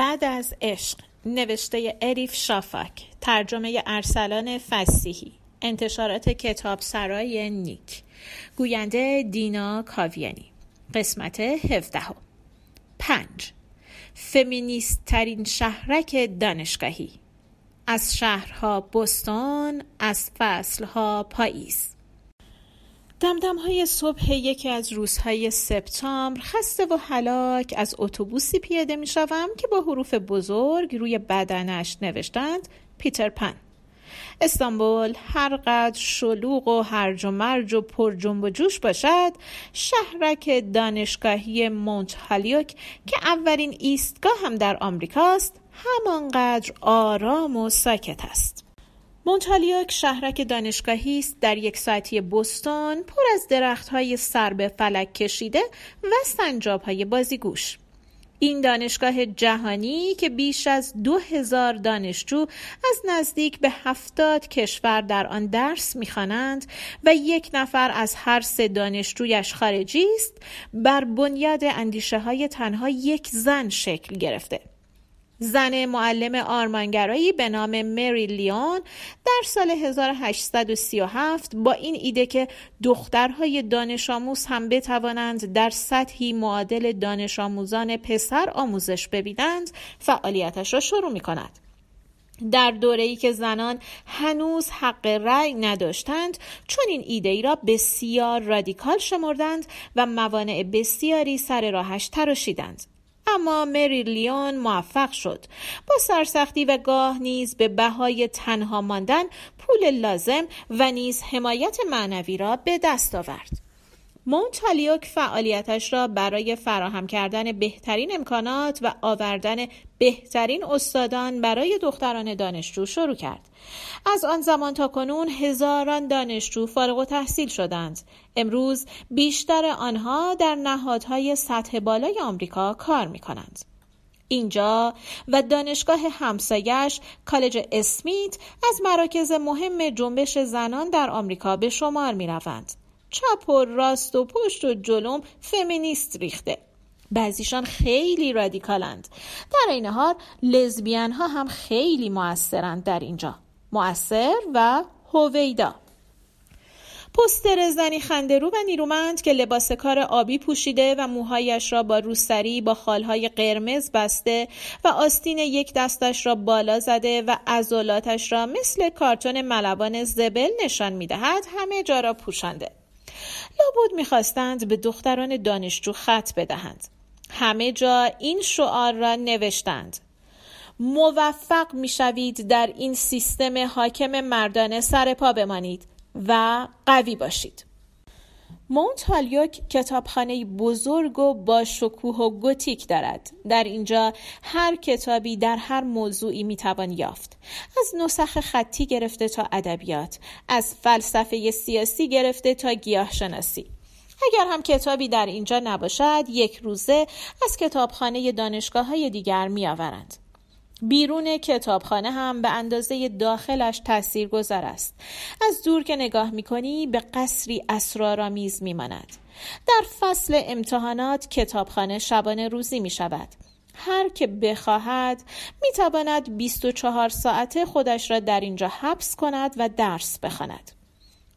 بعد از عشق نوشته اریف شافاک ترجمه ارسلان فسیحی انتشارات کتاب سرای نیک گوینده دینا کاویانی قسمت 17 پنج فمینیست ترین شهرک دانشگاهی. از شهرها بستان از فصلها پاییز. دمدم های صبح یکی از روزهای سپتامبر خسته و حلاک از اتوبوسی پیاده می شوم که با حروف بزرگ روی بدنش نوشتند پیتر پن. استانبول هر قدر شلوغ و هرج و مرج و پر جنب و جوش باشد شهرک دانشگاهی مونت هالیوک که اولین ایستگاه هم در آمریکاست همانقدر آرام و ساکت است. مونتالیاک شهرک دانشگاهی است. در یک ساعتی بستان پر از درختهای سر به فلک کشیده و سنجابهای بازیگوش. این دانشگاه جهانی که بیش از دو هزار دانشجو از نزدیک به هفتاد کشور در آن درس می‌خوانند و یک نفر از هر سه دانشجویش خارجی است بر بنیاد اندیشه های تنها یک زن شکل گرفته. زن معلم آرمانگرایی به نام مری لیون در سال 1837 با این ایده که دخترهای دانش آموز هم بتوانند در سطحی معادل دانش آموزان پسر آموزش ببینند فعالیتش را شروع می کند. در دوره ای که زنان هنوز حق رأی نداشتند چون این ایده ای را بسیار رادیکال شمردند و موانع بسیاری سر راهش تراشیدند اما مری لیون موفق شد. با سرسختی و گاه نیز به بهای تنها ماندن پول لازم و نیز حمایت معنوی را به دست آورد. مونتالیوک فعالیتش را برای فراهم کردن بهترین امکانات و آوردن بهترین استادان برای دختران دانشجو شروع کرد. از آن زمان تا کنون هزاران دانشجو فارغ و تحصیل شدند. امروز بیشتر آنها در نهادهای سطح بالای آمریکا کار می کنند. اینجا و دانشگاه همسایش کالج اسمیت از مراکز مهم جنبش زنان در آمریکا به شمار می روند. چپ و راست و پشت و جلوم فمینیست ریخته. بعضیشان خیلی رادیکالند. در این حال لزبیان ها هم خیلی موثرند در اینجا. موثر و هویدا. پستر زنی خندرو و نیرومند که لباس کار آبی پوشیده و موهایش را با روسری با خالهای قرمز بسته و آستین یک دستش را بالا زده و عضلاتش را مثل کارتون ملبان زبل نشان می‌دهد همه جا را پوشانده. لابد می‌خواستند به دختران دانشجو خط بدهند. همه جا این شعار را نوشتند. موفق می‌شوید در این سیستم حاکم مردانه سر پا بمانید و قوی باشید. مونت هالیوک کتابخانه بزرگ و با شکوه و گوتیک دارد. در اینجا هر کتابی در هر موضوعی می‌توان یافت. از نسخ خطی گرفته تا ادبیات، از فلسفه سیاسی گرفته تا گیاهشناسی. اگر هم کتابی در اینجا نباشد یک روزه از کتابخانه دانشگاه های دیگر میآورند. بیرون کتابخانه هم به اندازه داخلش تأثیر گذار است. از دور که نگاه می به قصری اسرارآمیز می ماند. در فصل امتحانات کتابخانه شبانه روزی می شود. هر که بخواهد می تواند 24 ساعته خودش را در اینجا حبس کند و درس بخواند.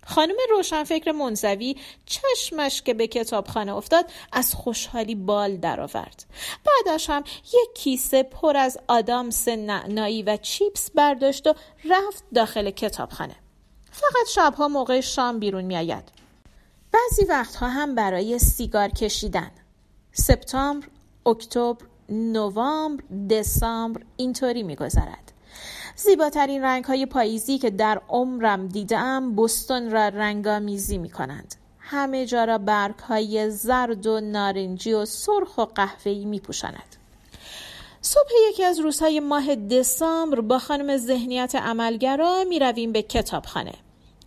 خانم روشنفکر منزوی چشمش که به کتابخانه افتاد از خوشحالی بال درآورد. بعدش هم یک کیسه پر از آدامس نعنایی و چیپس برداشت و رفت داخل کتابخانه. فقط شبها موقع شام بیرون میآید. بعضی وقتها هم برای سیگار کشیدن. سپتامبر اکتبر نوامبر دسامبر اینطوری میگذرد. زیباترین رنگ های پاییزی که در عمرم دیدم بستون را رنگامیزی می کنند. همه جا را برگ های زرد و نارنجی و سرخ و قهوه‌ای می پوشاند. صبح یکی از روزهای ماه دسامبر با خانم ذهنیت عملگرا می رویم به کتابخانه.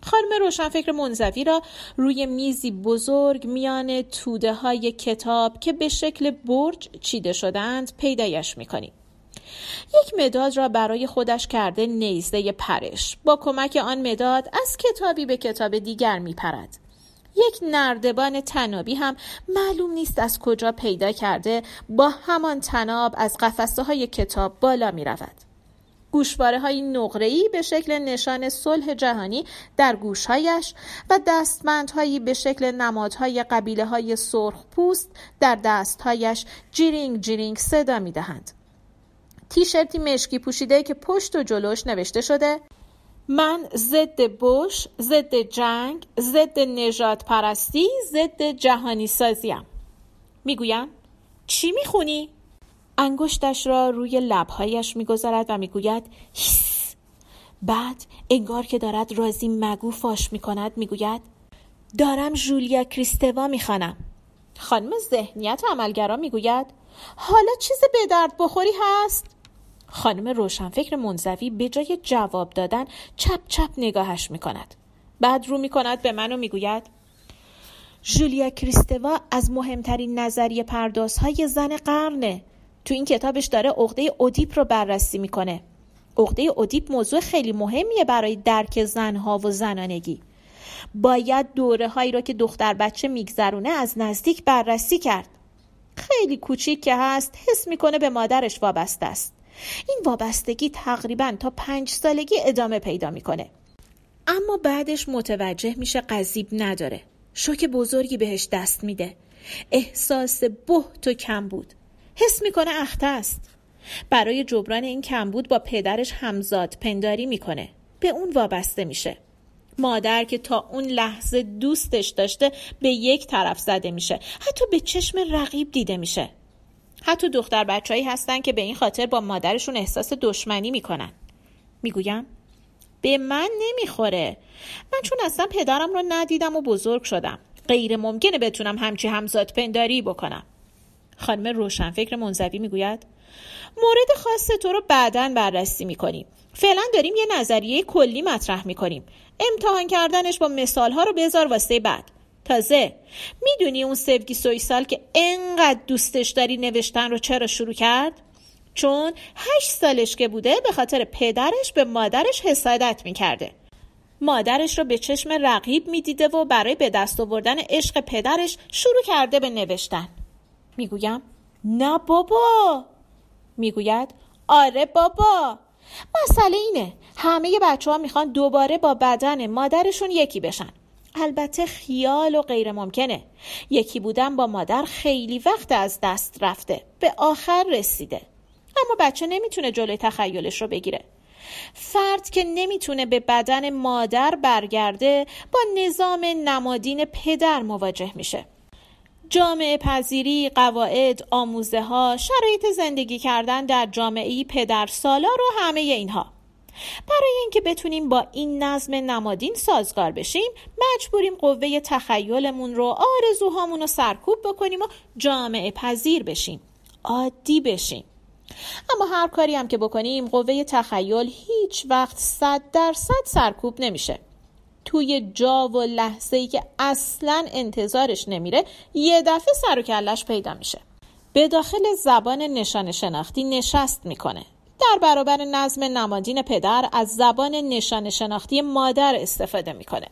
خانم روشنفکر منزوی را روی میزی بزرگ میان توده های کتاب که به شکل برج چیده شدند پیدایش می کنیم. یک مداد را برای خودش کرده نیزده پرش با کمک آن مداد از کتابی به کتاب دیگر می پرد. یک نردبان تنابی هم معلوم نیست از کجا پیدا کرده با همان تناب از قفسه های کتاب بالا می رود. گوشواره های نقره‌ای به شکل نشان صلح جهانی در گوشهایش و دستمندهایی به شکل نمادهای قبیله های سرخ پوست در دستهایش جیرینگ جیرینگ صدا می دهند. تیشرتی مشکی پوشیده که پشت و جلوش نوشته شده من ضد بش، ضد جنگ، ضد نجات پرستی، ضد جهانی سازیم. می‌گویم چی می‌خونی؟ انگشتش را روی لبهایش می‌گذارد و می‌گوید هیس بعد انگار که دارد رازی مگو فاش می‌کند می‌گوید دارم جولیا کریستوا می‌خوانم خانم ذهنیت عملگرا می‌گوید حالا چیز به درد بخوری هست خانم روشنفکر منزوی به جای جواب دادن چپ چپ نگاهش می کند. بعد رو می کند به من و می گوید جولیا کریستوا از مهمترین نظریه پردازهای زن قرنه تو این کتابش داره عقده اودیپ رو بررسی می‌کنه. عقده اودیپ موضوع خیلی مهمیه برای درک زنها و زنانگی. باید دوره هایی رو که دختر بچه میگذرونه از نزدیک بررسی کرد. خیلی کوچیک که هست حس می‌کنه به مادرش وابسته است. این وابستگی تقریبا تا پنج سالگی ادامه پیدا می‌کنه. اما بعدش متوجه میشه قذیب نداره. شوک بزرگی بهش دست میده. احساس بهت و کم بود حس می‌کنه اخته است. برای جبران این کمبود با پدرش همزاد پنداری می‌کنه. به اون وابسته میشه. مادر که تا اون لحظه دوستش داشته به یک طرف زده میشه. حتی به چشم رقیب دیده میشه. حتی دختر بچههایی هستن که به این خاطر با مادرشون احساس دشمنی می‌کنن. می‌گویم به من نمی‌خوره. من چون اصلا پدرم رو ندیدم و بزرگ شدم. غیر ممکنه بتونم همچی همزاد پنداری بکنم. خانم روشنفکر منزوی می‌گوید مورد خاص تو رو بعدا بررسی می‌کنیم. فعلا داریم یه نظریه کلی مطرح می‌کنیم. امتحان کردنش با مثال ها رو بذار واسه بعد. تازه. می‌دونی اون سوگی سویسال که انقدر دوستش داری نوشتن رو چرا شروع کرد؟ چون هشت سالش که بوده به خاطر پدرش به مادرش حسادت می‌کرده. مادرش رو به چشم رقیب می‌دیده و برای به دست آوردن عشق پدرش شروع کرده به نوشتن. می‌گویم نه بابا. می‌گوید آره بابا. مسئله اینه همه بچه ها می‌خوان دوباره با بدن مادرشون یکی بشن. البته خیال و غیر ممکنه. یکی بودن با مادر خیلی وقت از دست رفته. به آخر رسیده. اما بچه نمی‌تونه جلوی تخیلش رو بگیره. فرد که نمی‌تونه به بدن مادر برگرده با نظام نمادین پدر مواجه میشه. جامعه پذیری، قواعد، آموزه ها، شرایط زندگی کردن در جامعه پدر سالار و همه اینها. برای اینکه بتونیم با این نظم نمادین سازگار بشیم مجبوریم قوه تخیلمون رو آرزوهامون رو سرکوب بکنیم و جامعه پذیر بشیم عادی بشیم. اما هر کاری هم که بکنیم قوه تخیل هیچ وقت صد درصد سرکوب نمیشه. توی جا و لحظه ای که اصلا انتظارش نمیره یه دفعه سر و پیدا میشه. به داخل زبان نشان شناختی نشست می‌کنه. در برابر نظم نمادین پدر از زبان نشان شناختی مادر استفاده می‌کنه.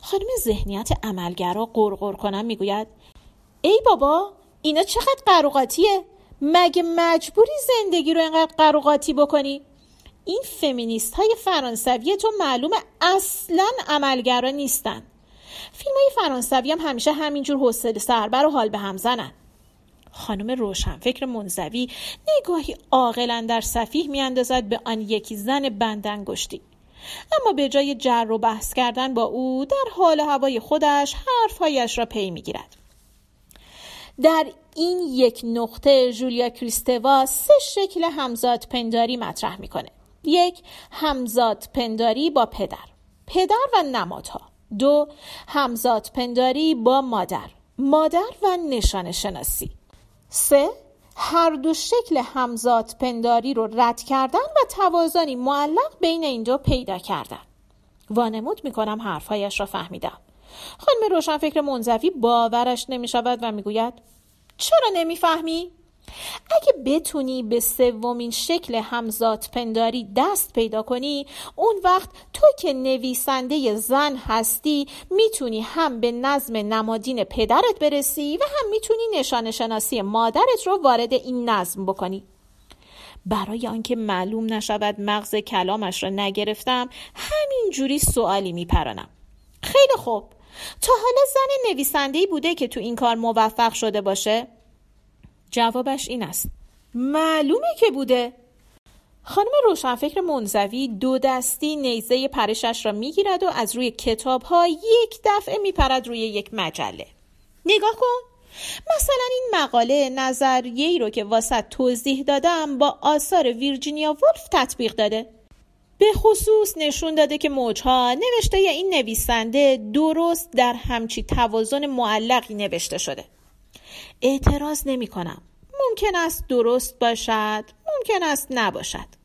خانم ذهنیت عملگرا قرقر کنم می‌گوید ای بابا اینا چقدر قروقاتیه؟ مگه مجبوری زندگی رو اینقدر قروقاتی بکنی؟ این فمینیست های فرانسوی تو معلوم اصلا عملگرا نیستن. فیلم های فرانسوی هم همیشه همینجور حوصله سربر و حال به هم زنن. خانم روشنفکر منزوی نگاهی عاقلا در صفیح میاندازد به آن یکی زن بندنگشتی اما به جای جر و بحث کردن با او در حال هوای خودش حرفهایش را پی می‌گیرد. در این یک نقطه جولیا کریستوا سه شکل همزاد پنداری مطرح می‌کنه. یک همزاد پنداری با پدر. پدر و نمادها. دو همزاد پنداری با مادر. مادر و نشان شناسی سه هر دو شکل همزاد پنداری رو رد کردن و توازنی معلق بین این دو پیدا کردن وانمود می‌کنم حرفهایش را فهمیدم خانم روشنفکر منزوی باورش نمی شود و می‌گوید چرا نمی‌فهمی؟ اگه بتونی به سومین شکل همزاد پنداری دست پیدا کنی اون وقت تو که نویسنده زن هستی می‌تونی هم به نظم نمادین پدرت برسی و هم می‌تونی نشان شناسی مادرت رو وارد این نظم بکنی. برای آنکه معلوم نشود مغز کلامش را نگرفتم همین جوری سوالی میپرانم. خیلی خوب. تا حالا زن نویسندهی بوده که تو این کار موفق شده باشه؟ جوابش این است. معلومه که بوده. خانم روشنفکر منزوی دو دستی نیزه پرشش را می‌گیرد و از روی کتاب ها یک دفعه میپرد روی یک مجله. نگاه کن. مثلا این مقاله نظریه ای رو که واسط توضیح دادم با آثار ویرجینیا ولف تطبیق داده. به خصوص نشون داده که موجها نوشته این نویسنده درست در همچی توازن معلقی نوشته شده. اعتراض نمی کنم ممکن است درست باشد ممکن است نباشد.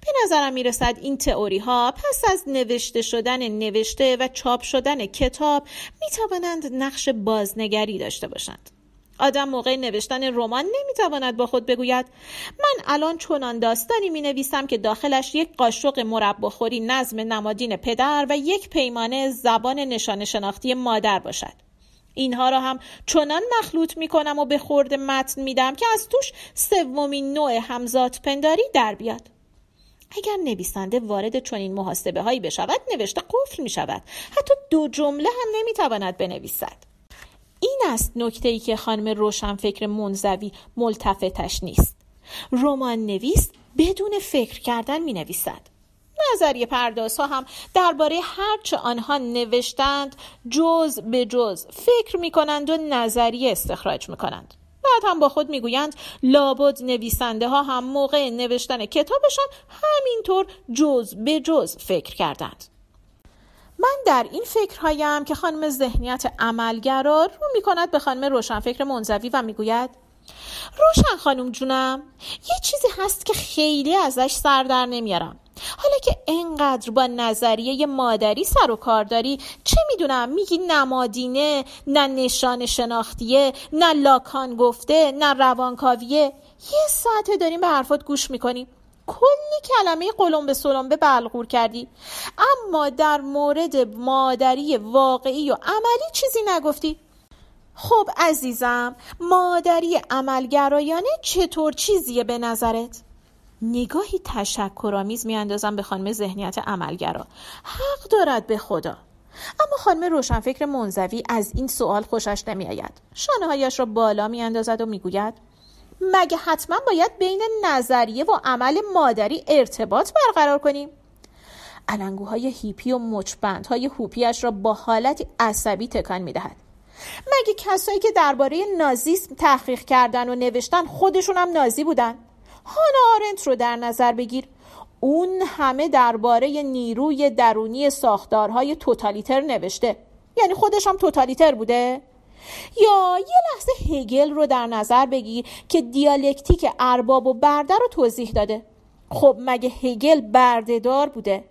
به نظرم می رسد این تئوری ها پس از نوشته شدن نوشته و چاپ شدن کتاب می توانند نقش بازنگری داشته باشند. آدم موقع نوشتن رمان نمی‌تواند با خود بگوید من الان چنان داستانی می نویسم که داخلش یک قاشق مرباخوری نظم نمادین پدر و یک پیمانه زبان نشان شناختی مادر باشد. اینها را هم چنان مخلوط می کنم و به خورد متن میدم که از توش سومین نوع همزاد پنداری در بیاد. اگر نویسنده وارد چنین محاسبه هایی بشود نوشته قفل می شود حتی دو جمله هم نمی تواند بنویسد. این است نکته ای که خانم روشنفکر منزوی ملتفتش نیست. رمان نویس بدون فکر کردن می نویسد نظریه پردازها هم درباره هرچه آنها نوشتند جز به جز فکر می کنند و نظریه استخراج می کنند بعد هم با خود می‌گویند لابد نویسنده ها هم موقع نوشتن کتابشان همینطور جز به جز فکر کردند. من در این فکرهایم که خانم ذهنیت عملگرا رو می کند به خانم روشنفکر منزوی و می‌گوید روشن خانم جونم یه چیزی هست که خیلی ازش سر در نمیارم. حالا که انقدر با نظریه مادری سر و کار داری چه می‌دونم؟ میگی نمادینه نه نشان شناختیه نه لاکان گفته نه روانکاویه. یه ساعته داریم به حرفات گوش می‌کنیم. کلی کلمه قلم به سلم به بلغور کردی. اما در مورد مادری واقعی و عملی چیزی نگفتی. خب عزیزم مادری عملگرایانه چطور چیزیه به نظرت؟ نگاهی تشکرآمیز میاندازم به خانم ذهنیت عملگرا. حق دارد به خدا. اما خانم روشنفکر منزوی از این سوال خوشش نمیآید. شانه هایش را بالا میاندازد و می‌گوید مگه حتما باید بین نظریه و عمل مادری ارتباط برقرار کنیم؟ علنگوهای هیپی و مچبندهای هوپیش را با حالتی عصبی تکان می‌دهد. مگه کسایی که درباره نازیسم تحقیق کردن و نوشتن خودشون هم نازی بودن؟ هانا آرنت رو در نظر بگیر. اون همه درباره نیروی درونی ساختارهای توتالیتر نوشته. یعنی خودش هم توتالیتر بوده؟ یا یه لحظه هگل رو در نظر بگیر که دیالکتیک ارباب و برده رو توضیح داده. خب مگه هگل بردهدار بوده؟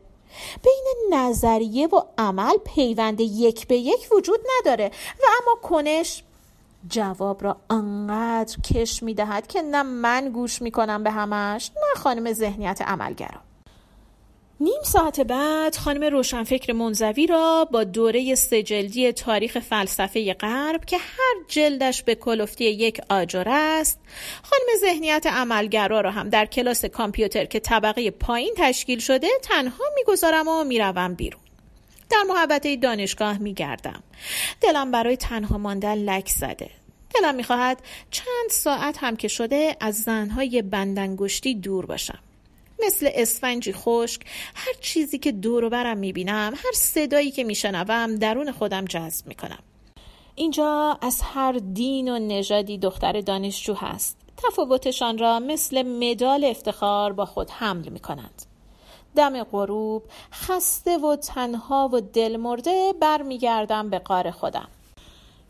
بین نظریه و عمل پیوند یک به یک وجود نداره. و اما کنش جواب را انقدر کش می دهد که نه من گوش می کنم به همش نه خانم ذهنیت عملگرا. نیم ساعت بعد خانم روشنفکر منزوی را با دوره سجلدی تاریخ فلسفه غرب که هر جلدش به کلفتی یک آجر است خانم ذهنیت عملگرا را هم در کلاس کامپیوتر که طبقه پایین تشکیل شده تنها می‌گذارم و می‌روم بیرون. در محبته دانشگاه میگردم. دلم برای تنها ماندن لک زده. دلم می‌خواهد چند ساعت هم که شده از زنهای بندنگشتی دور باشم. مثل اسفنجی خشک هر چیزی که دور و برم می‌بینم هر صدایی که میشنوم درون خودم جذب می‌کنم. اینجا از هر دین و نژادی دختر دانشجو هست. تفاوتشان را مثل مدال افتخار با خود حمل می کنند. دم غروب خسته و تنها و دلمرده برمیگردم به قار خودم.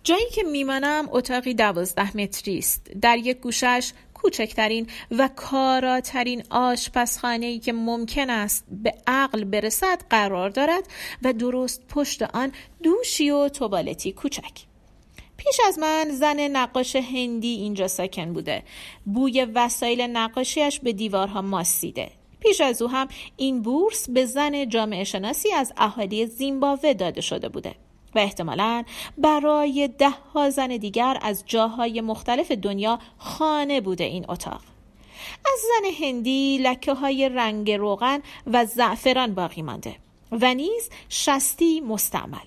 جایی که میمانم اتاقی دوازده متری است. در یک گوشش کوچکترین و کاراترین آشپزخانه که ممکن است به عقل برسد قرار دارد و درست پشت آن دوشی و توالتی کوچک. پیش از من زن نقاش هندی اینجا ساکن بوده. بوی وسایل نقاشیش به دیوارها ماسیده. پیش از او هم این بورس به زن جامعه شناسی از اهالی زیمبابوه داده شده بوده. و احتمالا برای ده ها زن دیگر از جاهای مختلف دنیا خانه بوده این اتاق. از زن هندی لکه های رنگ روغن و زعفران باقی مانده و نیز شستی مستعمل.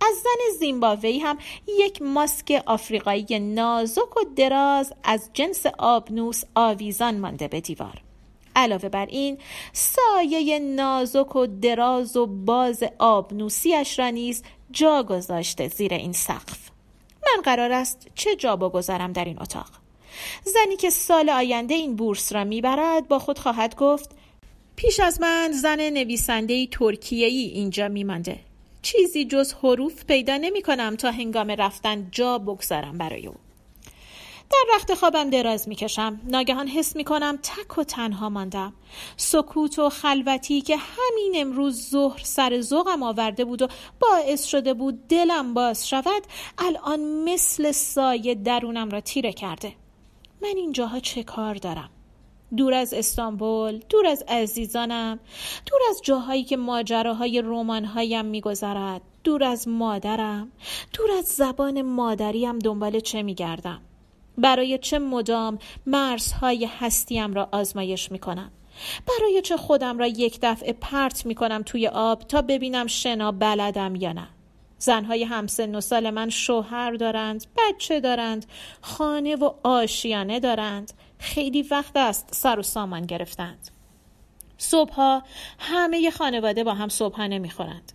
از زن زیمبابوی هم یک ماسک آفریقایی نازک و دراز از جنس آبنوس آویزان مانده به دیوار. علاوه بر این سایه نازک و دراز و باز آبنوسیش را نیز جا گذاشته زیر این سقف. من قرار است چه جا بگذارم در این اتاق. زنی که سال آینده این بورس را می‌برد با خود خواهد گفت پیش از من زن نویسنده ترکیه ای اینجا میمانده. چیزی جز حروف پیدا نمی کنم تا هنگام رفتن جا بگذارم برای او. در رخت خوابم دراز می‌کشم. ناگهان حس می‌کنم تک و تنها ماندم. سکوت و خلوتی که همین امروز ظهر سر ذوقم آورده بود و باعث شده بود دلم باز شود الان مثل سایه درونم را تیره کرده. من اینجاها چه کار دارم؟ دور از استانبول دور از عزیزانم دور از جاهایی که ماجراهای رمانهایم میگذرد دور از مادرم دور از زبان مادریم دنبال چه میگردم؟ برای چه مدام مرزهای هستیم را آزمایش می کنم برای چه خودم را یک دفعه پرت می کنم توی آب تا ببینم شنا بلدم یا نه؟ زنهای همسن و سال من شوهر دارند بچه دارند خانه و آشیانه دارند. خیلی وقت است سر و سامان گرفتند. صبحها همه خانواده با هم صبحانه می‌خورند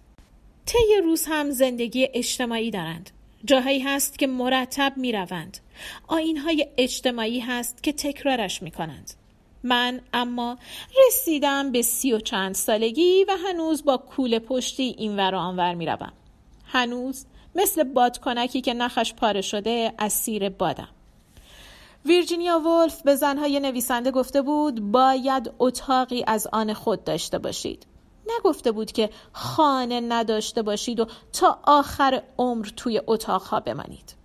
طی روز هم زندگی اجتماعی دارند. جاهایی هست که مرتب می روند. های اجتماعی هست که تکرارش می کنند. من اما رسیدم به سی و چند سالگی و هنوز با کول پشتی این ور آنور می روم. هنوز مثل بادکنکی که نخش پاره شده از سیر بادم. ویرجینیا ولف به زنهای نویسنده گفته بود باید اتاقی از آن خود داشته باشید. نگفته بود که خانه نداشته باشید و تا آخر عمر توی اتاقها بمانید.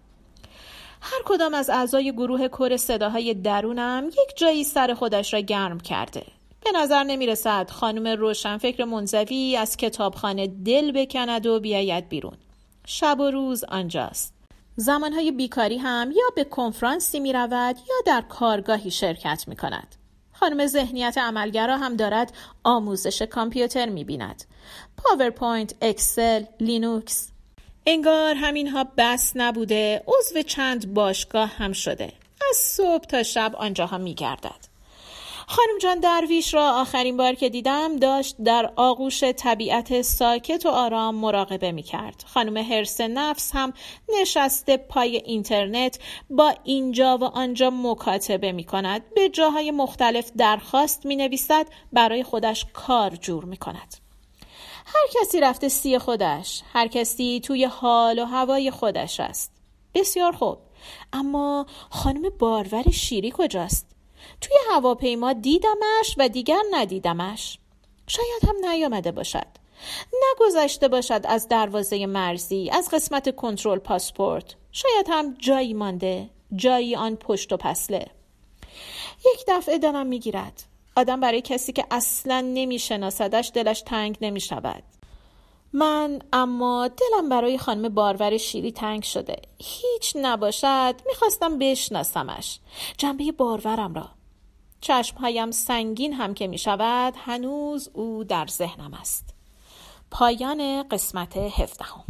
هر کدام از اعضای گروه کور صداهای درونم یک جایی سر خودش را گرم کرده. به نظر نمی رسد خانم روشنفکر منزوی از کتابخانه دل بکند و بیاید بیرون. شب و روز آنجاست. زمانهای بیکاری هم یا به کنفرانسی می رود یا در کارگاهی شرکت می کند خانم ذهنیت عملگرا هم دارد آموزش کامپیوتر می‌بیند. پاورپوینت اکسل لینوکس. انگار همینها بس نبوده عضو چند باشگاه هم شده. از صبح تا شب آنجاها میگردد. خانم جان درویش را آخرین بار که دیدم داشت در آغوش طبیعت ساکت و آرام مراقبه می کرد. خانم هرس نفس هم نشسته پای اینترنت با اینجا و آنجا مکاتبه می کند. به جاهای مختلف درخواست می نویسد برای خودش کار جور می کند. هر کسی رفته سی خودش هر کسی توی حال و هوای خودش است بسیار خوب اما خانم بارور شیری کجاست توی هواپیما دیدمش و دیگر ندیدمش. شاید هم نیامده باشد. نگذشته باشد از دروازه مرزی از قسمت کنترل پاسپورت. شاید هم جایی مانده جایی آن پشت و پسله. یک دفعه دلم می‌گیرد. آدم برای کسی که اصلا نمیشناسدش دلش تنگ نمی شود من اما دلم برای خانم بارور شیری تنگ شده. هیچ نباشد می‌خواستم بشناسمش. جنبه بارورم را. چشمهایم سنگین هم که می شود هنوز او در ذهنم است. پایان قسمت هفدهم.